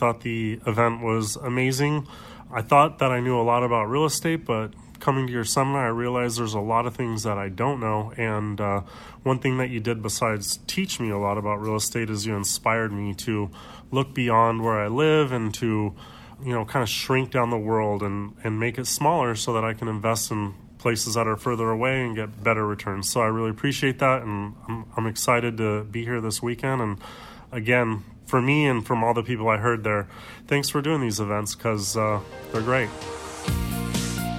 Thought the event was amazing. I thought that I knew a lot about real estate, but coming to your seminar, I realized there's a lot of things that I don't know. And uh, one thing that you did besides teach me a lot about real estate is you inspired me to look beyond where I live and to, you know, kind of shrink down the world and, and make it smaller so that I can invest in places that are further away and get better returns. So I really appreciate that. And I'm, I'm excited to be here this weekend. And again, for me and from all the people I heard there, thanks for doing these events because uh, they're great.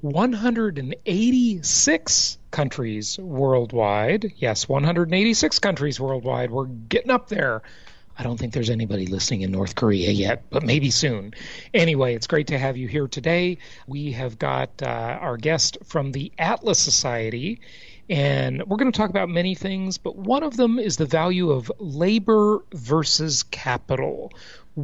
186 countries worldwide. Yes, 186 countries worldwide. We're getting up there. I don't think there's anybody listening in North Korea yet, but maybe soon. Anyway, it's great to have you here today. We have got uh, our guest from the Atlas Society, and we're going to talk about many things, but one of them is the value of labor versus capital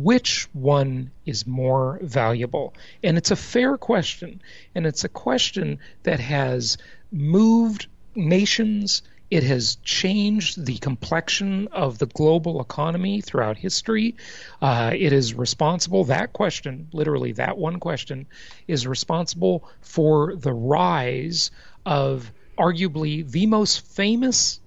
which one is more valuable? And it's a fair question, and it's a question that has moved nations. It has changed the complexion of the global economy throughout history. Uh, it is responsible, that question, literally that one question, is responsible for the rise of arguably the most famous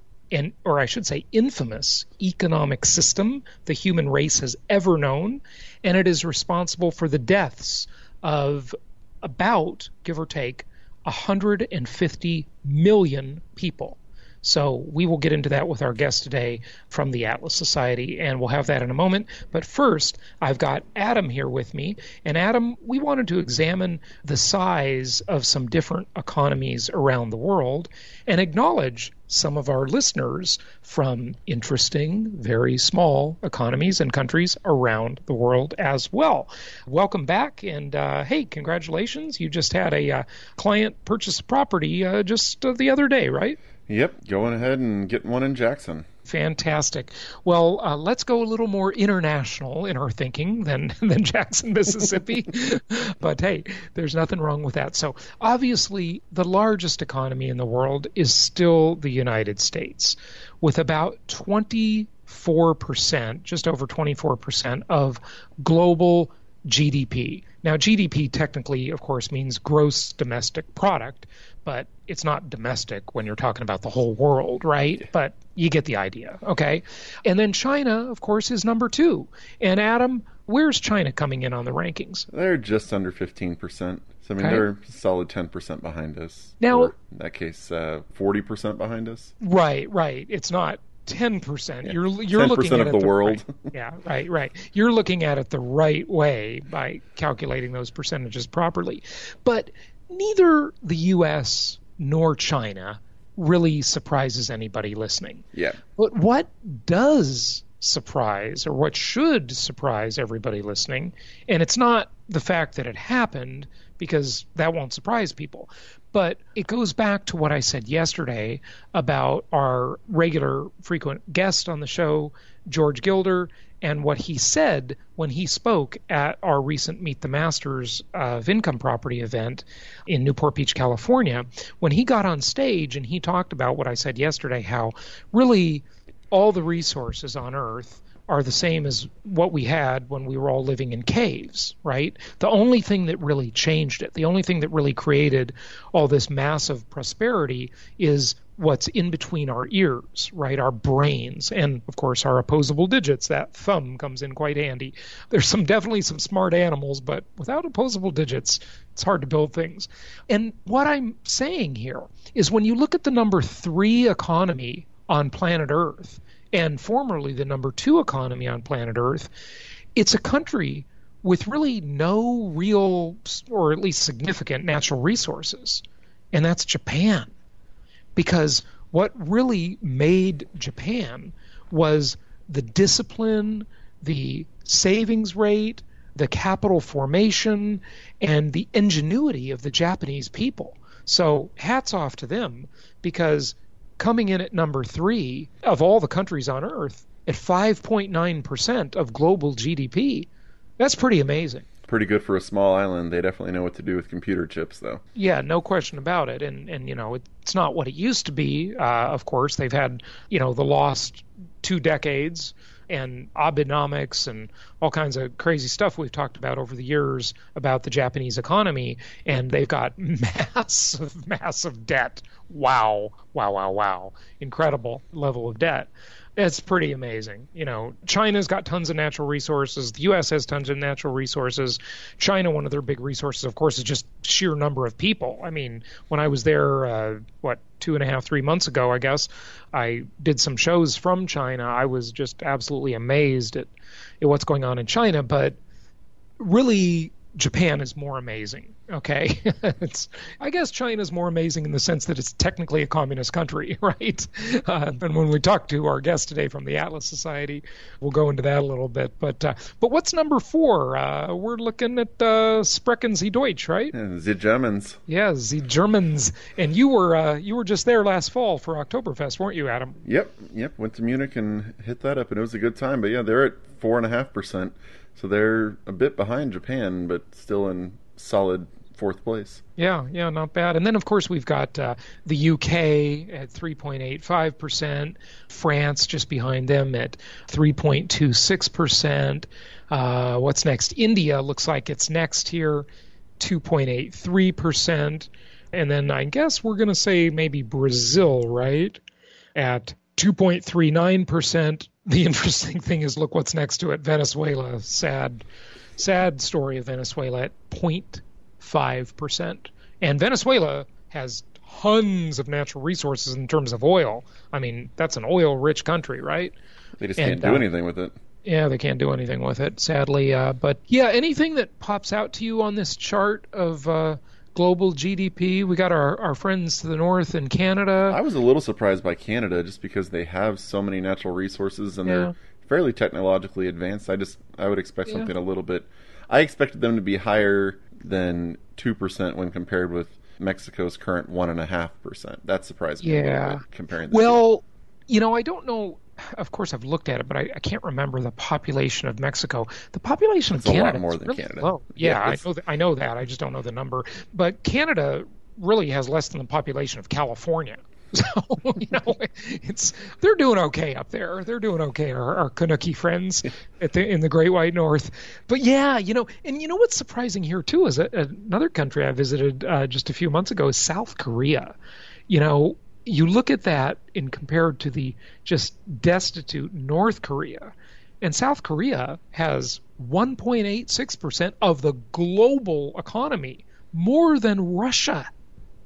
or I should say infamous economic system the human race has ever known and it is responsible for the deaths of about give or take 150 million people so we will get into that with our guest today from the Atlas Society, and we'll have that in a moment. But first, I've got Adam here with me. And Adam, we wanted to examine the size of some different economies around the world and acknowledge some of our listeners from interesting, very small economies and countries around the world as well. Welcome back, and uh, hey, congratulations! You just had a uh, client purchase property uh, just uh, the other day, right? Yep, going ahead and getting one in Jackson. Fantastic. Well, uh, let's go a little more international in our thinking than than Jackson, Mississippi. but hey, there's nothing wrong with that. So obviously, the largest economy in the world is still the United States, with about 24 percent, just over 24 percent of global GDP. Now, GDP technically, of course, means gross domestic product, but it's not domestic when you're talking about the whole world, right? But you get the idea, okay? And then China, of course, is number two. And Adam, where's China coming in on the rankings? They're just under 15%. So, I mean, okay. they're solid 10% behind us. Now, in that case, uh, 40% behind us. Right, right. It's not ten percent. Yeah. You're you're 10% looking at of the, the world. Right, yeah, right, right. You're looking at it the right way by calculating those percentages properly. But neither the U.S. nor China really surprises anybody listening. Yeah. But what does surprise, or what should surprise everybody listening, and it's not the fact that it happened, because that won't surprise people. But it goes back to what I said yesterday about our regular frequent guest on the show, George Gilder, and what he said when he spoke at our recent Meet the Masters of Income Property event in Newport Beach, California. When he got on stage and he talked about what I said yesterday, how really all the resources on Earth are the same as what we had when we were all living in caves, right? The only thing that really changed it, the only thing that really created all this massive prosperity is what's in between our ears, right? Our brains, and of course our opposable digits. That thumb comes in quite handy. There's some definitely some smart animals, but without opposable digits, it's hard to build things. And what I'm saying here is when you look at the number three economy on planet Earth, and formerly the number two economy on planet Earth, it's a country with really no real or at least significant natural resources, and that's Japan. Because what really made Japan was the discipline, the savings rate, the capital formation, and the ingenuity of the Japanese people. So hats off to them because coming in at number three of all the countries on Earth at 5.9% of global GDP. That's pretty amazing. Pretty good for a small island. They definitely know what to do with computer chips, though. Yeah, no question about it. And and you know, it's not what it used to be. Uh, of course, they've had you know the lost two decades and Abenomics and all kinds of crazy stuff we've talked about over the years about the Japanese economy, and they've got massive, massive debt. Wow, wow, wow, wow! Incredible level of debt. It's pretty amazing. You know, China's got tons of natural resources. The U.S. has tons of natural resources. China, one of their big resources, of course, is just sheer number of people. I mean, when I was there, uh, what two and a half, three months ago, I guess, I did some shows from China. I was just absolutely amazed at, at what's going on in China. But really, Japan is more amazing. Okay, it's I guess China is more amazing in the sense that it's technically a communist country, right? Uh, and when we talk to our guest today from the Atlas Society, we'll go into that a little bit. But uh, but what's number four? Uh, we're looking at uh, Sprechen Sie Deutsch, right? Yeah, the Germans. Yeah, the Germans. And you were uh, you were just there last fall for Oktoberfest, weren't you, Adam? Yep, yep. Went to Munich and hit that up, and it was a good time. But yeah, they're at four and a half percent. So they're a bit behind Japan, but still in solid fourth place. Yeah, yeah, not bad. And then, of course, we've got uh, the UK at 3.85%, France just behind them at 3.26%. Uh, what's next? India looks like it's next here, 2.83%. And then I guess we're going to say maybe Brazil, right? At 2.39%. The interesting thing is look what's next to it Venezuela. Sad, sad story of Venezuela at 0.5%. And Venezuela has tons of natural resources in terms of oil. I mean, that's an oil rich country, right? They just and, can't do uh, anything with it. Yeah, they can't do anything with it, sadly. Uh, but yeah, anything that pops out to you on this chart of uh, global GDP. We got our, our friends to the north in Canada. I was a little surprised by Canada just because they have so many natural resources and yeah. they're fairly technologically advanced. I just I would expect yeah. something a little bit. I expected them to be higher than two percent when compared with Mexico's current one and a half percent. That surprised me yeah. comparing. well, two. you know, I don't know of course I've looked at it, but I, I, can't remember the population of Mexico. The population it's of Canada a lot more than really Canada. Low. Yeah, yeah I know that. I know that. I just don't know the number. But Canada really has less than the population of California. So you know, it's they're doing okay up there. They're doing okay. Our, our Kanuki friends at the, in the Great White North. But yeah, you know, and you know what's surprising here too is a, another country I visited uh, just a few months ago is South Korea. You know, you look at that and compared to the just destitute North Korea, and South Korea has 1.86% of the global economy, more than Russia.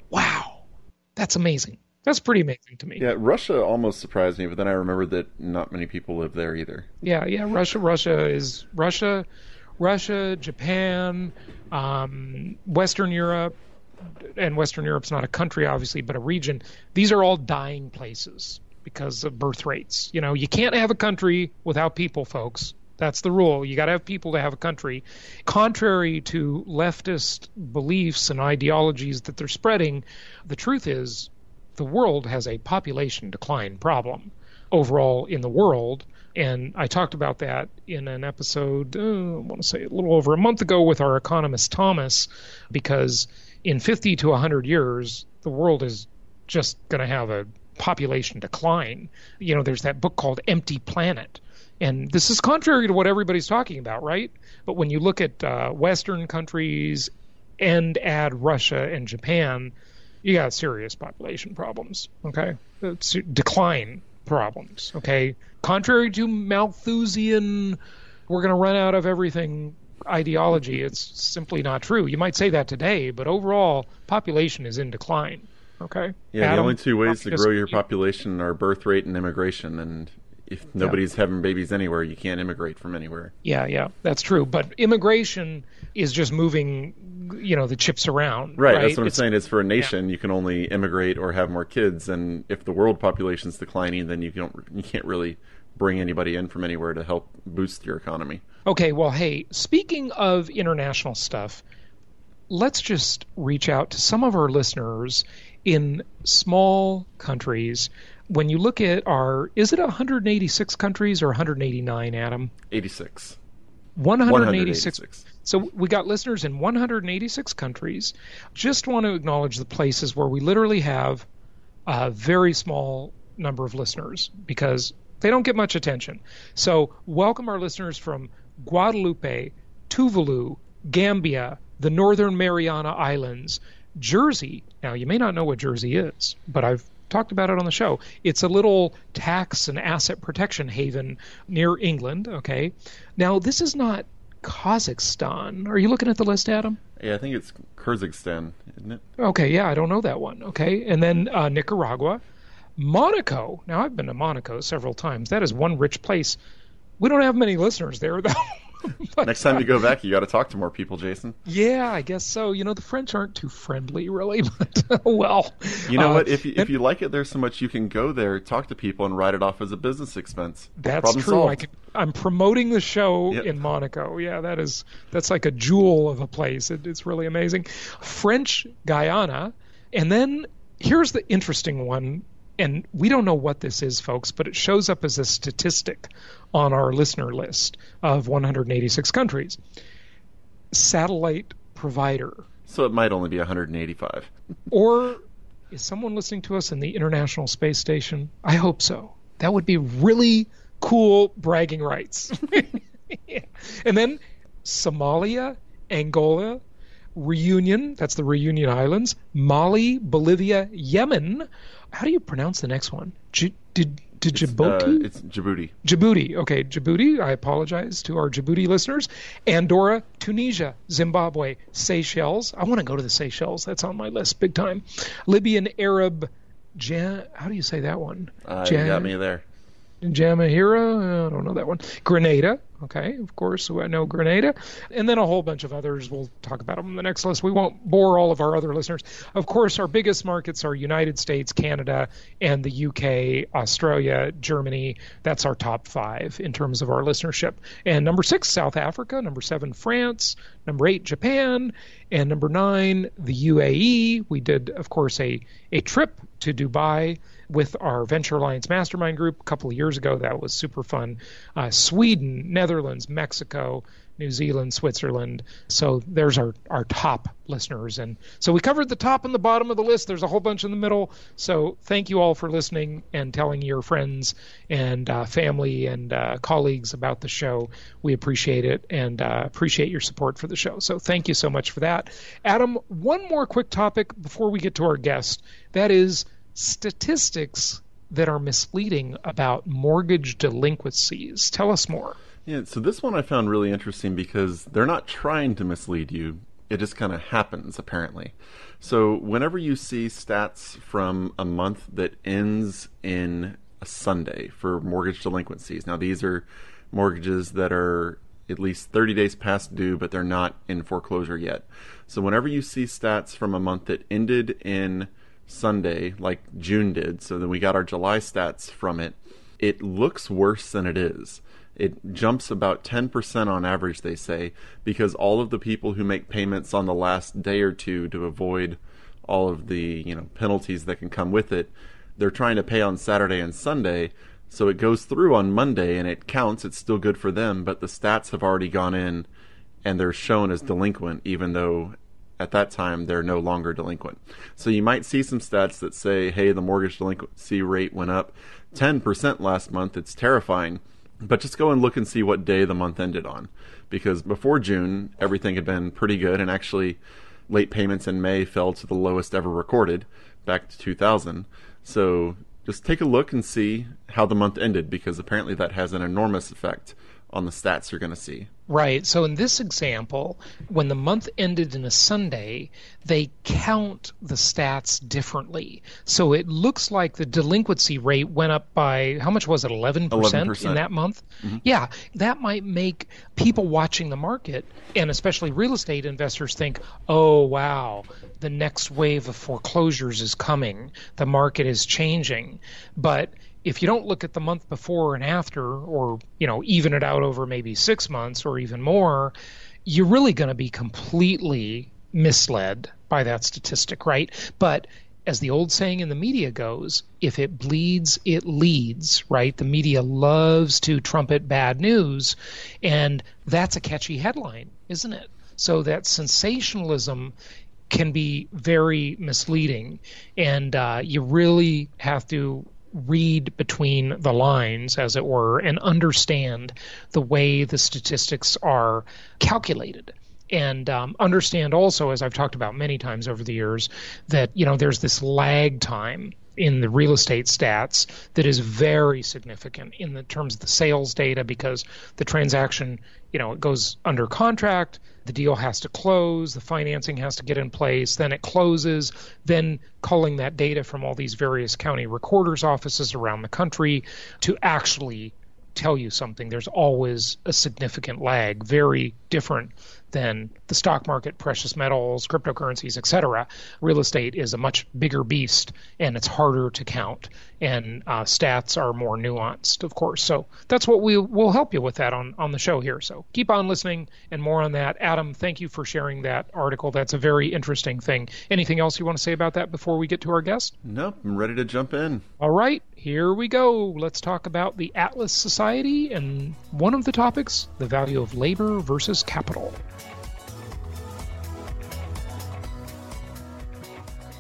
Wow, that's amazing. That's pretty amazing to me. Yeah, Russia almost surprised me, but then I remembered that not many people live there either. Yeah, yeah, Russia, Russia is Russia, Russia, Japan, um, Western Europe, and Western Europe's not a country, obviously, but a region. These are all dying places because of birth rates. You know, you can't have a country without people, folks. That's the rule. You got to have people to have a country. Contrary to leftist beliefs and ideologies that they're spreading, the truth is the world has a population decline problem overall in the world. And I talked about that in an episode, uh, I want to say a little over a month ago with our economist Thomas, because in 50 to 100 years, the world is just going to have a population decline. You know, there's that book called Empty Planet. And this is contrary to what everybody's talking about, right? But when you look at uh, Western countries and add Russia and Japan, you got serious population problems, okay? It's decline problems, okay? Contrary to Malthusian, we're going to run out of everything ideology, it's simply not true. You might say that today, but overall, population is in decline. Okay. Yeah, Adam, the only two ways to grow your population are birth rate and immigration, and if nobody's yeah. having babies anywhere, you can't immigrate from anywhere. Yeah, yeah, that's true. But immigration is just moving, you know, the chips around. Right. right? That's what it's, I'm saying. Is for a nation, yeah. you can only immigrate or have more kids, and if the world population is declining, then you don't, you can't really bring anybody in from anywhere to help boost your economy. Okay. Well, hey, speaking of international stuff, let's just reach out to some of our listeners in small countries when you look at our, is it 186 countries or 189, Adam? 86. 186. 186. So we got listeners in 186 countries. Just want to acknowledge the places where we literally have a very small number of listeners because they don't get much attention. So welcome our listeners from Guadeloupe, Tuvalu, Gambia, the Northern Mariana Islands, Jersey. Now you may not know what Jersey is, but I've talked about it on the show. It's a little tax and asset protection haven near England. Okay. Now, this is not Kazakhstan. Are you looking at the list, Adam? Yeah, I think it's Kyrgyzstan, isn't it? Okay, yeah, I don't know that one. Okay. And then uh, Nicaragua. Monaco. Now, I've been to Monaco several times. That is one rich place. We don't have many listeners there, though. but, Next time you go back, you got to talk to more people, Jason. Yeah, I guess so. You know, the French aren't too friendly, really. But well, you know uh, what? If you, if you like it there so much, you can go there, talk to people, and write it off as a business expense. That's Problem true. I am promoting the show yep. in Monaco. Yeah, that is that's like a jewel of a place. It, it's really amazing. French Guiana, and then here's the interesting one and we don't know what this is, folks, but it shows up as a statistic on our listener list of 186 countries. Satellite provider. So it might only be 185. or is someone listening to us in the International Space Station? I hope so. That would be really cool bragging rights. yeah. And then Somalia, Angola, Reunion, that's the Reunion Islands, Mali, Bolivia, Yemen, how do you pronounce the next one? J- did did Djibouti? Uh, it's Djibouti. Djibouti. Okay, Djibouti. I apologize to our Djibouti listeners. Andorra, Tunisia, Zimbabwe, Seychelles. I want to go to the Seychelles. That's on my list, big time. Libyan Arab. Jan, how do you say that one? Uh, Jan, you got me there. Jamahira, uh, I don't know that one. Grenada, okay, of course, I know Grenada. And then a whole bunch of others. We'll talk about them in the next list. We won't bore all of our other listeners. Of course, our biggest markets are United States, Canada, and the UK, Australia, Germany. That's our top five in terms of our listenership. And number six, South Africa. Number seven, France. Number eight, Japan. And number nine, the UAE. We did, of course, a, a trip to Dubai with our Venture Alliance Mastermind group a couple of years ago. That was super fun. Uh, Sweden, Netherlands, Mexico, New Zealand, Switzerland. So there's our, our top listeners. And so we covered the top and the bottom of the list. There's a whole bunch in the middle. So thank you all for listening and telling your friends and uh, family and uh, colleagues about the show. We appreciate it and uh, appreciate your support for the show. So thank you so much for that. Adam, one more quick topic before we get to our guest. That is statistics that are misleading about mortgage delinquencies. Tell us more. Yeah, so this one I found really interesting because they're not trying to mislead you. It just kind of happens, apparently. So, whenever you see stats from a month that ends in a Sunday for mortgage delinquencies, now these are mortgages that are at least 30 days past due, but they're not in foreclosure yet. So, whenever you see stats from a month that ended in Sunday, like June did, so then we got our July stats from it, it looks worse than it is. It jumps about 10% on average, they say, because all of the people who make payments on the last day or two to avoid all of the you know penalties that can come with it, they're trying to pay on Saturday and Sunday. So it goes through on Monday and it counts. It's still good for them, but the stats have already gone in and they're shown as delinquent, even though at that time they're no longer delinquent. So you might see some stats that say, hey, the mortgage delinquency rate went up 10% last month. It's terrifying. But just go and look and see what day the month ended on. Because before June, everything had been pretty good. And actually, late payments in May fell to the lowest ever recorded back to 2000. So just take a look and see how the month ended because apparently that has an enormous effect on the stats you're going to see. Right. So in this example, when the month ended in a Sunday, they count the stats differently. So it looks like the delinquency rate went up by how much was it? 11%, 11%. in that month? Mm-hmm. Yeah. That might make people watching the market and especially real estate investors think, "Oh, wow, the next wave of foreclosures is coming. The market is changing." But if you don't look at the month before and after, or you know, even it out over maybe six months or even more, you're really going to be completely misled by that statistic, right? But as the old saying in the media goes, if it bleeds, it leads, right? The media loves to trumpet bad news, and that's a catchy headline, isn't it? So that sensationalism can be very misleading, and uh, you really have to read between the lines, as it were, and understand the way the statistics are calculated. And um, understand also, as I've talked about many times over the years, that you know there's this lag time in the real estate stats that is very significant in the terms of the sales data because the transaction, you know, it goes under contract, the deal has to close, the financing has to get in place, then it closes, then culling that data from all these various county recorders offices around the country to actually tell you something. There's always a significant lag, very different than the stock market, precious metals, cryptocurrencies, etc. Real estate is a much bigger beast and it's harder to count. And uh, stats are more nuanced, of course. So that's what we will help you with that on, on the show here. So keep on listening and more on that. Adam, thank you for sharing that article. That's a very interesting thing. Anything else you want to say about that before we get to our guest? Nope, I'm ready to jump in. All right, here we go. Let's talk about the Atlas Society and one of the topics the value of labor versus capital.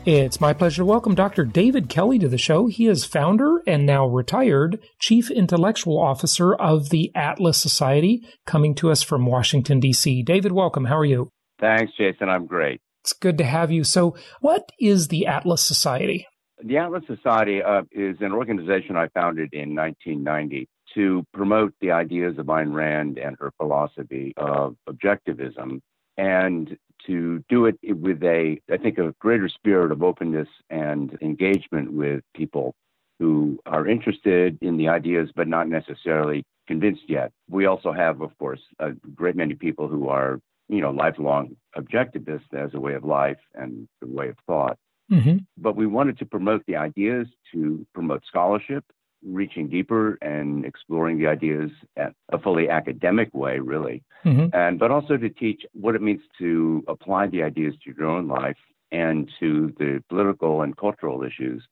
It's my pleasure to welcome Dr. David Kelley to the show. He is founder and now retired Chief Intellectual Officer of the Atlas Society, coming to us from Washington, D.C. David, welcome. How are you? Thanks, Jason. I'm great. It's good to have you. So, what is the Atlas Society? The Atlas Society uh, is an organization I founded in 1990 to promote the ideas of Ayn Rand and her philosophy of objectivism and to do it with a, I think, a greater spirit of openness and engagement with people who are interested in the ideas but not necessarily convinced yet. We also have, of course, a great many people who are, you know, lifelong objectivists as a way of life and a way of thought. Mm-hmm. But we wanted to promote the ideas, to promote scholarship, reaching deeper and exploring the ideas at a fully academic way, really, mm-hmm. and but also to teach what it means to apply the ideas to your own life and to the political and cultural issues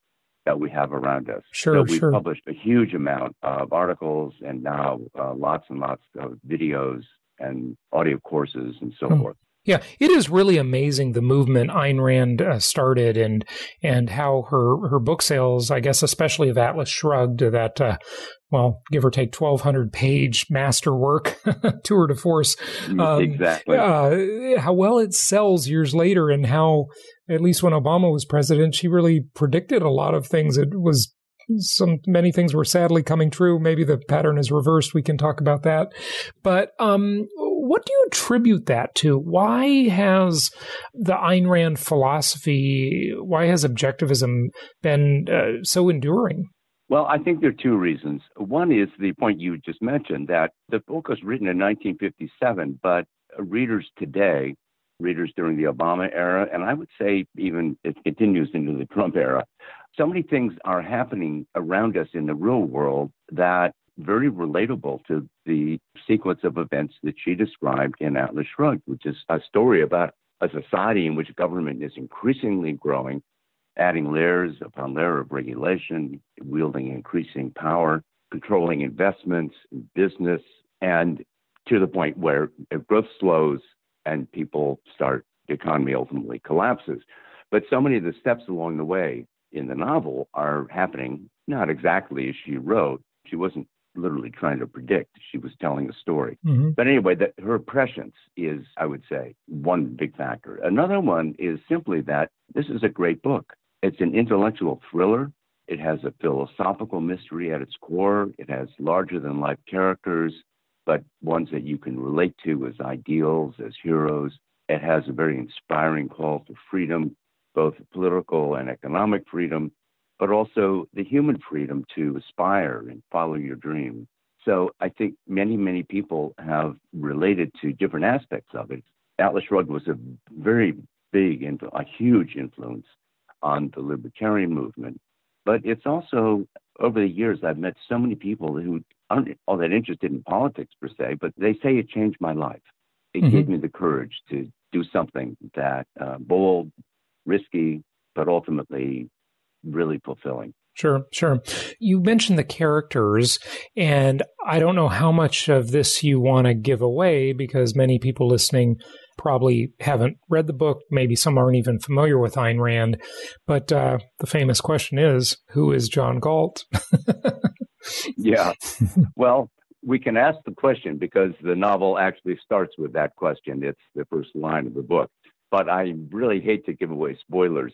that we have around us. Sure, so we've sure. published a huge amount of articles and now uh, lots and lots of videos and audio courses and so mm-hmm. forth. Yeah, it is really amazing the movement Ayn Rand uh, started and and how her her book sales, I guess, especially of Atlas Shrugged, that uh, well, give or take twelve hundred page masterwork tour de force. Mm, um, exactly. Uh, how well it sells years later, and how at least when Obama was president, she really predicted a lot of things. It was some many things were sadly coming true. Maybe the pattern is reversed. We can talk about that. But um, what do you attribute that to? Why has the Ayn Rand philosophy, why has objectivism been uh, so enduring? Well, I think there are two reasons. One is the point you just mentioned that the book was written in 1957, but readers today, readers during the Obama era, and I would say even it continues into the Trump era, so many things are happening around us in the real world that very relatable to the sequence of events that she described in Atlas Shrugged, which is a story about a society in which government is increasingly growing, adding layers upon layer of regulation, wielding increasing power, controlling investments, business, and to the point where growth slows and people start, the economy ultimately collapses. But so many of the steps along the way in the novel are happening not exactly as she wrote. She wasn't literally trying to predict. She was telling a story. Mm-hmm. But anyway, that her prescience is, I would say, one big factor. Another one is simply that this is a great book. It's an intellectual thriller. It has a philosophical mystery at its core. It has larger than life characters, but ones that you can relate to as ideals, as heroes. It has a very inspiring call for freedom, both political and economic freedom but also the human freedom to aspire and follow your dream. So I think many, many people have related to different aspects of it. Atlas Shrugged was a very big, and a huge influence on the libertarian movement. But it's also, over the years, I've met so many people who aren't all that interested in politics per se, but they say it changed my life. It mm-hmm. gave me the courage to do something that uh, bold, risky, but ultimately really fulfilling. Sure, sure. You mentioned the characters, and I don't know how much of this you want to give away because many people listening probably haven't read the book. Maybe some aren't even familiar with Ayn Rand. But uh, the famous question is who is John Galt? yeah. Well, we can ask the question because the novel actually starts with that question. It's the first line of the book. But I really hate to give away spoilers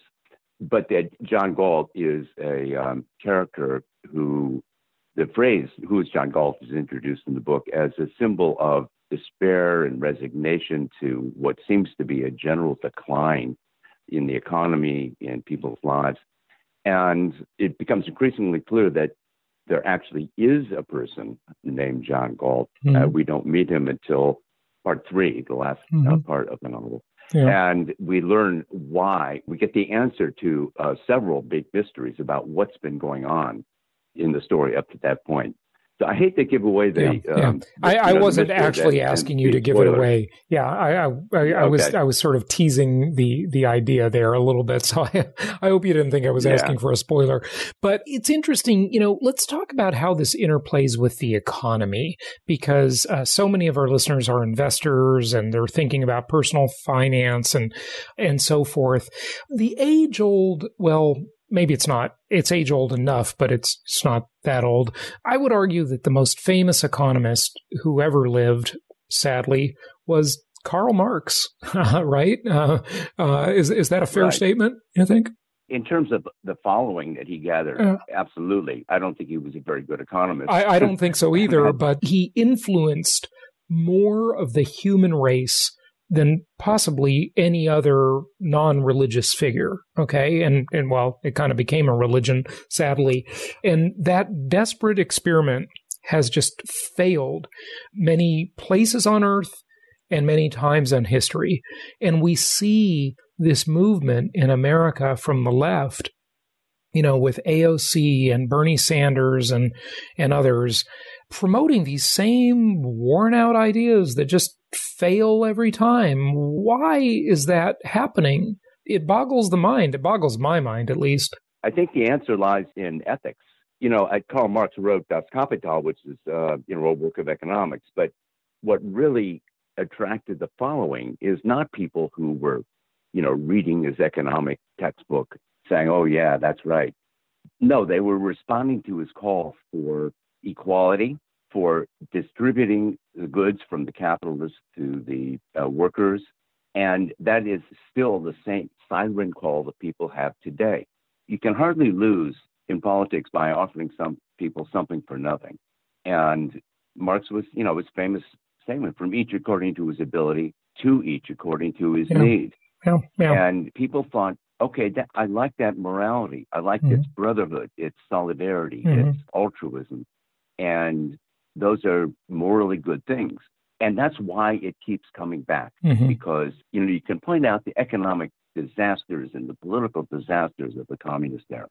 but that John Galt is a um, character who the phrase "Who is John Galt?" is introduced in the book as a symbol of despair and resignation to what seems to be a general decline in the economy in people's lives, and it becomes increasingly clear that there actually is a person named John Galt. Mm-hmm. Uh, we don't meet him until part three, the last uh, mm-hmm. uh, part of the novel. Yeah. And we learn why. We get the answer to uh, several big mysteries about what's been going on in the story up to that point. So I hate to give away the. Yeah, yeah. Um, I, I wasn't actually asking you to give it away. Yeah, I, I, I, I okay. was I was sort of teasing the the idea there a little bit. So I I hope you didn't think I was yeah. asking for a spoiler. But it's interesting. You know, let's talk about how this interplays with the economy because uh, so many of our listeners are investors and they're thinking about personal finance and and so forth. The age old well maybe it's not it's age old enough but it's, it's not that old i would argue that the most famous economist who ever lived sadly was karl marx right uh, uh, is, is that a fair right. statement you think in terms of the following that he gathered, uh, absolutely. I don't think he was a very good economist. I, I don't think so either, but he influenced more of the human race than possibly any other non-religious figure. Okay. And, and well, it kind of became a religion, sadly. And that desperate experiment has just failed many places on earth and many times in history. And we see this movement in America from the left, you know, with AOC and Bernie Sanders and, and others promoting these same worn out ideas that just fail every time. Why is that happening? It boggles the mind. It boggles my mind, at least. I think the answer lies in ethics. You know, Karl Marx wrote Das Kapital, which is, uh, you know, a work of economics. But what really attracted the following is not people who were, you know, reading his economic textbook saying, oh, yeah, that's right. No, they were responding to his call for equality, for distributing the goods from the capitalists to the uh, workers. And that is still the same siren call that people have today. You can hardly lose in politics by offering some people something for nothing. And Marx was, you know, his famous statement from each according to his ability to each according to his yeah. need. Yeah. Yeah. And people thought, okay, that, I like that morality. I like mm-hmm. its brotherhood, its solidarity, mm-hmm. its altruism. And those are morally good things. And that's why it keeps coming back mm-hmm. because, you know, you can point out the economic disasters and the political disasters of the communist era.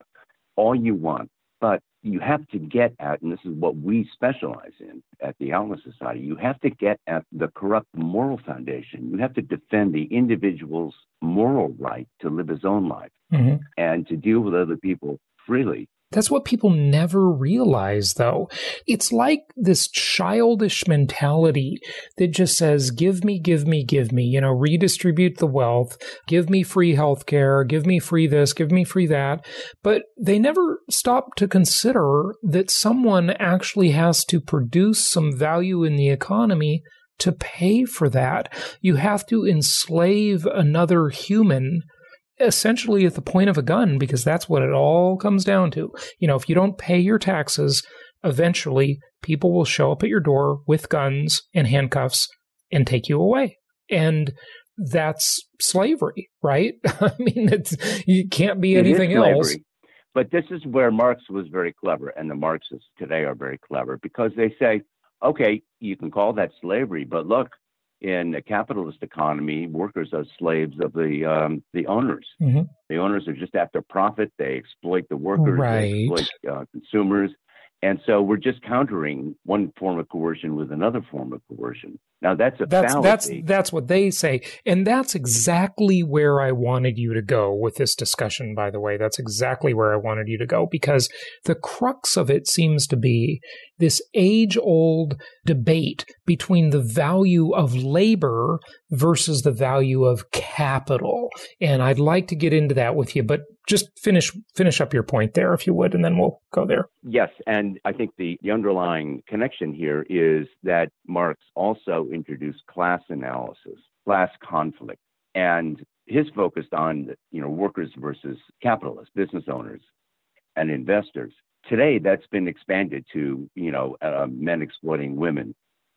all you want, but you have to get at, and this is what we specialize in at the Atlas Society, you have to get at the corrupt moral foundation. You have to defend the individual's moral right to live his own life mm-hmm. and to deal with other people freely that's what people never realize, though. It's like this childish mentality that just says, give me, give me, give me, you know, redistribute the wealth, give me free health care, give me free this, give me free that. But they never stop to consider that someone actually has to produce some value in the economy to pay for that. You have to enslave another human essentially at the point of a gun because that's what it all comes down to. You know, if you don't pay your taxes, eventually people will show up at your door with guns and handcuffs and take you away. And that's slavery, right? I mean, it's, you can't be anything else. But this is where Marx was very clever, and the Marxists today are very clever because they say, okay, you can call that slavery, but look, in a capitalist economy, workers are slaves of the um, the owners. Mm-hmm. The owners are just after profit. They exploit the workers. Right. They exploit uh, consumers. And so we're just countering one form of coercion with another form of coercion. Now that's a that's fallacy. that's that's what they say, and that's exactly where I wanted you to go with this discussion. By the way, that's exactly where I wanted you to go because the crux of it seems to be this age-old debate between the value of labor versus the value of capital, and I'd like to get into that with you, but just finish finish up your point there if you would and then we'll go there. Yes and i think the, the underlying connection here is that marx also introduced class analysis class conflict and his focused on you know workers versus capitalists business owners and investors. Today that's been expanded to you know uh, men exploiting women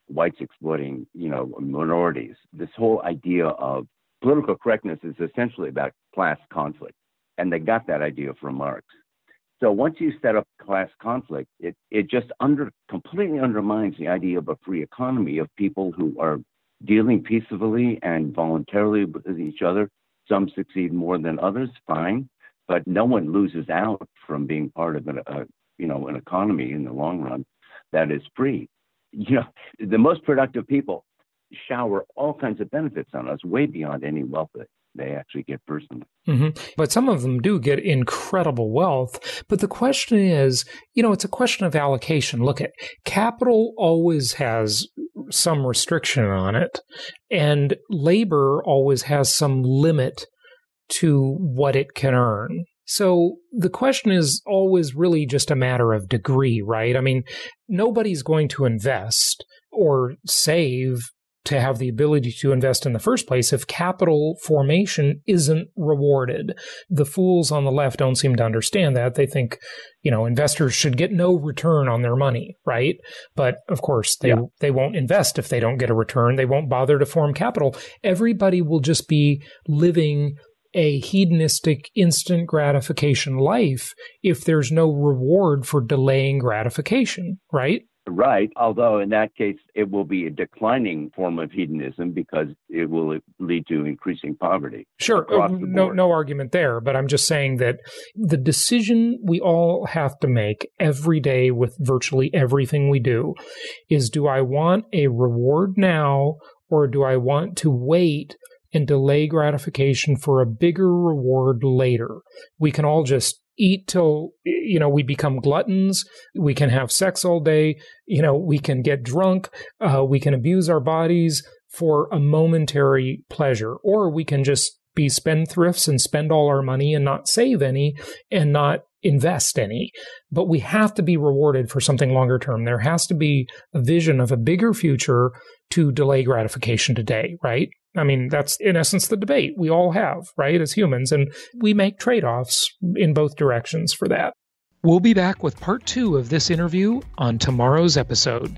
whites exploiting you know minorities. This whole idea of political correctness is essentially about class conflict and they got that idea from Marx. So once you set up class conflict, it, it just under completely undermines the idea of a free economy of people who are dealing peacefully and voluntarily with each other. Some succeed more than others, fine, but no one loses out from being part of an, a, you know, an economy in the long run that is free. You know, the most productive people shower all kinds of benefits on us, way beyond any wealth they actually get personally. Mm-hmm. But some of them do get incredible wealth. But the question is, you know, it's a question of allocation. Look at capital always has some restriction on it, and labor always has some limit to what it can earn. So the question is always really just a matter of degree, right? I mean, nobody's going to invest or save to have the ability to invest in the first place if capital formation isn't rewarded. The fools on the left don't seem to understand that. They think, you know, investors should get no return on their money, right? But of course, they yeah. they won't invest if they don't get a return. They won't bother to form capital. Everybody will just be living a hedonistic instant gratification life if there's no reward for delaying gratification, right? Right, although in that case it will be a declining form of hedonism because it will lead to increasing poverty. Sure, uh, no no argument there, but I'm just saying that the decision we all have to make every day with virtually everything we do is do I want a reward now or do I want to wait and delay gratification for a bigger reward later? We can all just eat till you know we become gluttons. We can have sex all day. You know we can get drunk. Uh, we can abuse our bodies for a momentary pleasure. Or we can just be spendthrifts and spend all our money and not save any and not invest any. But we have to be rewarded for something longer term. There has to be a vision of a bigger future to delay gratification today right I mean, that's in essence the debate we all have, right, as humans, and we make trade offs in both directions for that. We'll be back with part two of this interview on tomorrow's episode.